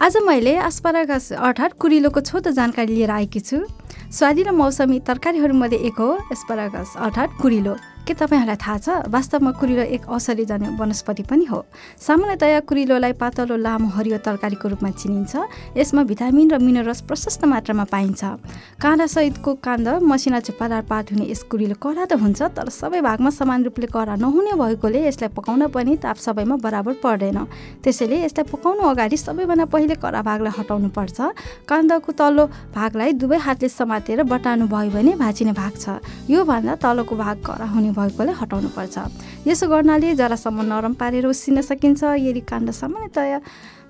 आज मैले आस्पारागस अर्थात् कुरिलोको छोटो जानकारी लिएर आएकी छु। स्वादी र मौसमी तरकारीहरूमध्ये एक हो एस्परागस अर्थात् कुरिलो। के तपाईँहरूलाई थाहा छ? वास्तवमा कुरिलो एक औषधिजन्य वनस्पति पनि हो। सामान्यतया कुरिलोलाई पातलो लामो हरियो तरकारीको रूपमा चिनिन्छ। यसमा भिटामिन र मिनरल्स प्रशस्त मात्रामा पाइन्छ। काँडासहितको काण्ड मसिना चुप्पादार पात हुने यस कुरिलो कडा त हुन्छ तर सबै भागमा समान रूपले कडा नहुने भएकोले यसलाई पकाउन पनि ताप सबैमा बराबर पर्दैन। त्यसैले यसलाई पकाउनु अगाडि सबैभन्दा पहिले कडा भागलाई हटाउनु पर्छ। काण्डको तल्लो भागलाई दुवै हातले समातेर बटाउनु भयो भने भाँचिने भाग छ। योभन्दा तलको भाग कडा हुने भएकोले हटाउनु पर्छ यसो गर्नाले जरासम्म नरम पारेर उसिन सकिन्छ यदि काण्ड सामान्यतया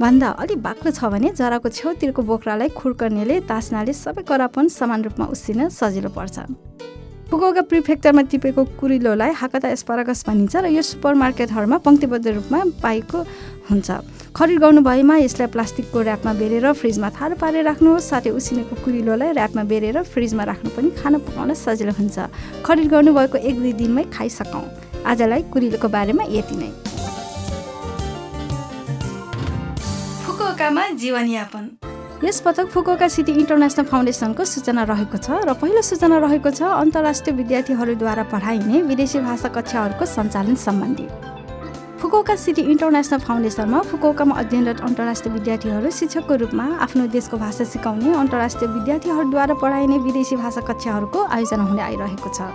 भन्दा अलिक बाक्लो छ भने जराको छेउतिरको बोक्रालाई खुर्कनेले तास्नाले सबै करापन समान रूपमा उसिन सजिलो पर्छ। फुकुका प्रिफेक्चरमा टिपेको कुरिलोलाई हाकता एस्पारागस भनिन्छ र यो सुपर मार्केटहरूमा पङ्क्तिबद्ध रूपमा पाएको हुन्छ। खरिद गर्नु भएमा यसलाई प्लास्टिकको ऱ्यापमा बेरेर फ्रिजमा थारो पारेर राख्नुहोस् साथै उसिनेको कुरिलोलाई ऱ्यापमा बेरेर फ्रिजमा राख्नु पनि खाना पकाउन सजिलो हुन्छ। खरिद गर्नुभएको एक दुई दिनमै खाइसकौँ। आजलाई कुरिलोको बारेमा यति नै। फुकुकामा जीवनयापन। यस पटक फुकुका सिटी इन्टरनेसनल फाउन्डेसनको सूचना रहेको छ र पहिलो सूचना रहेको छ अन्तर्राष्ट्रिय विद्यार्थीहरूद्वारा पढाइने विदेशी भाषा कक्षाहरूको सञ्चालन सम्बन्धी। फुकुका सिटी इन्टरनेसनल फाउन्डेसनमा फुकुकामा अध्ययनरत अन्तर्राष्ट्रिय विद्यार्थीहरू शिक्षकको रूपमा आफ्नो देशको भाषा सिकाउने अन्तर्राष्ट्रिय विद्यार्थीहरूद्वारा पढाइने विदेशी भाषा कक्षाहरूको आयोजना हुँदै आइरहेको छ।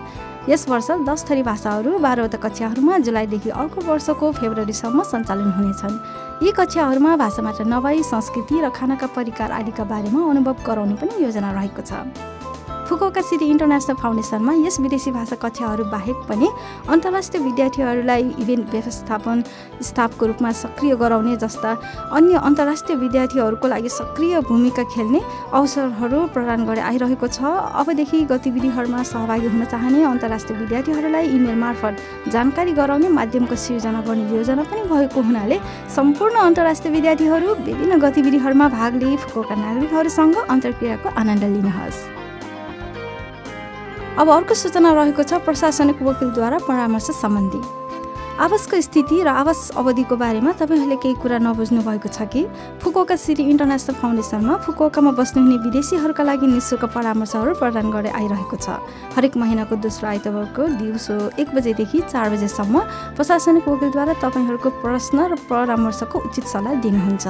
यस वर्ष दस थरी भाषाहरू बाह्रवटा कक्षाहरूमा जुलाईदेखि अर्को वर्षको फेब्रुअरीसम्म सञ्चालन हुनेछन्। यी कक्षाहरूमा भाषा मात्र नभई संस्कृति र खानाका परिकार आदिका बारेमा अनुभव गराउने पनि योजना रहेको छ। फुकोका सिटी इन्टरनेसनल फाउन्डेसनमा यस विदेशी भाषा कक्षाहरू बाहेक पनि अन्तर्राष्ट्रिय विद्यार्थीहरूलाई इभेन्ट व्यवस्थापन स्टाफको रूपमा सक्रिय गराउने जस्ता अन्य अन्तर्राष्ट्रिय विद्यार्थीहरूको लागि सक्रिय भूमिका खेल्ने अवसरहरू प्रदान गर्दै आइरहेको छ। अबदेखि गतिविधिहरूमा सहभागी हुन चाहने अन्तर्राष्ट्रिय विद्यार्थीहरूलाई इमेल मार्फत जानकारी गराउने माध्यमको सिर्जना गर्ने योजना पनि भएको हुनाले सम्पूर्ण अन्तर्राष्ट्रिय विद्यार्थीहरू विभिन्न गतिविधिहरूमा भाग लिई फुकोका नागरिकहरूसँग अन्तर्क्रियाको आनन्द लिनुहोस्। अब अर्को सूचना रहेको छ प्रशासनिक वकिलद्वारा परामर्श सम्बन्धी। आवासको स्थिति र आवास अवधिको बारेमा तपाईँहरूले केही कुरा नबुझ्नु भएको छ कि? फुकोका सिटी इन्टरनेसनल फाउन्डेसनमा फुकोकामा बस्नुहुने विदेशीहरूका लागि निशुल्क परामर्शहरू प्रदान गर्दै आइरहेको छ। हरेक महिनाको दोस्रो आइतबारको दिउँसो एक बजेदेखि चार बजेसम्म प्रशासनिक वकिलद्वारा तपाईँहरूको प्रश्न र परामर्शको उचित सल्लाह दिनुहुन्छ।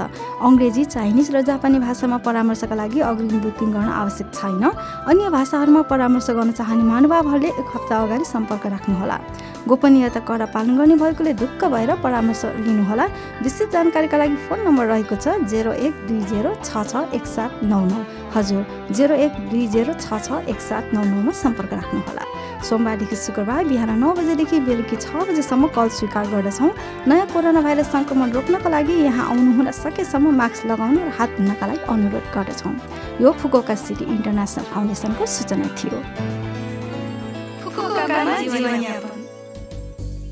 अङ्ग्रेजी चाइनिज र जापानी भाषामा परामर्शका लागि अग्रिम बुकिङ गर्न आवश्यक छैन। अन्य भाषाहरूमा परामर्श गर्न चाहने महानुभावहरूले एक हप्ता अगाडि सम्पर्क राख्नुहोला। गोपनीयता कडा पालन गर्ने भएकोले ढुक्क भएर परामर्श लिनुहोला। विस्तृत जानकारीका लागि फोन नम्बर रहेको छ जेरो एक दुई जेरो छ छ एक सात नौ नौ। हजुर जेरो एक दुई जेरो छ छ एक सात नौ नौमा सम्पर्क राख्नुहोला। सोमबारदेखि शुक्रबार बिहान नौ बजेदेखि बेलुकी छ बजेसम्म कल स्वीकार गर्दछौँ। नयाँ कोरोना भाइरस सङ्क्रमण रोक्नका लागि यहाँ आउनुहुन सकेसम्म मास्क लगाउन र हात धुनका लागि अनुरोध गर्दछौँ। यो फुकोका सिटी इन्टरनेसनल फाउन्डेसनको सूचना थियो।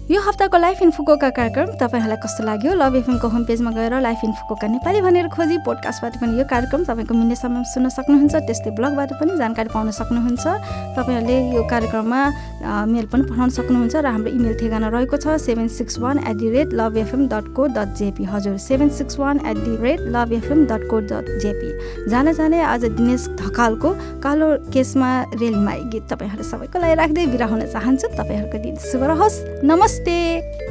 यो हप्ताको लाइफ इन फुकोका कार्यक्रम तपाईँहरूलाई कस्तो लाग्यो? लभ एफएमको होम पेजमा गएर लाइफ इन फुकोका नेपाली भनेर खोजी पोडकास्टबाट पनि यो कार्यक्रम तपाईँको मिनेसम्म सुन्न सक्नुहुन्छ त्यस्तै ब्लगबाट पनि जानकारी पाउन सक्नुहुन्छ। तपाईँहरूले यो कार्यक्रममा मेल पनि पठाउन सक्नुहुन्छ र हाम्रो इमेल ठेगाना रहेको छ seven six one at the rate love FM dot co dot JP हजुर seven six one at the rate love FM dot co dot JP जान जाने आज दिनेश ढकालको कालो केसमा रेलमा गीत तपाईँहरू सबैको लागि राख्दै बिरा हुन चाहन्छु। तपाईँहरूको दिन शुभ रहोस्। नमस्ते। नमस्ते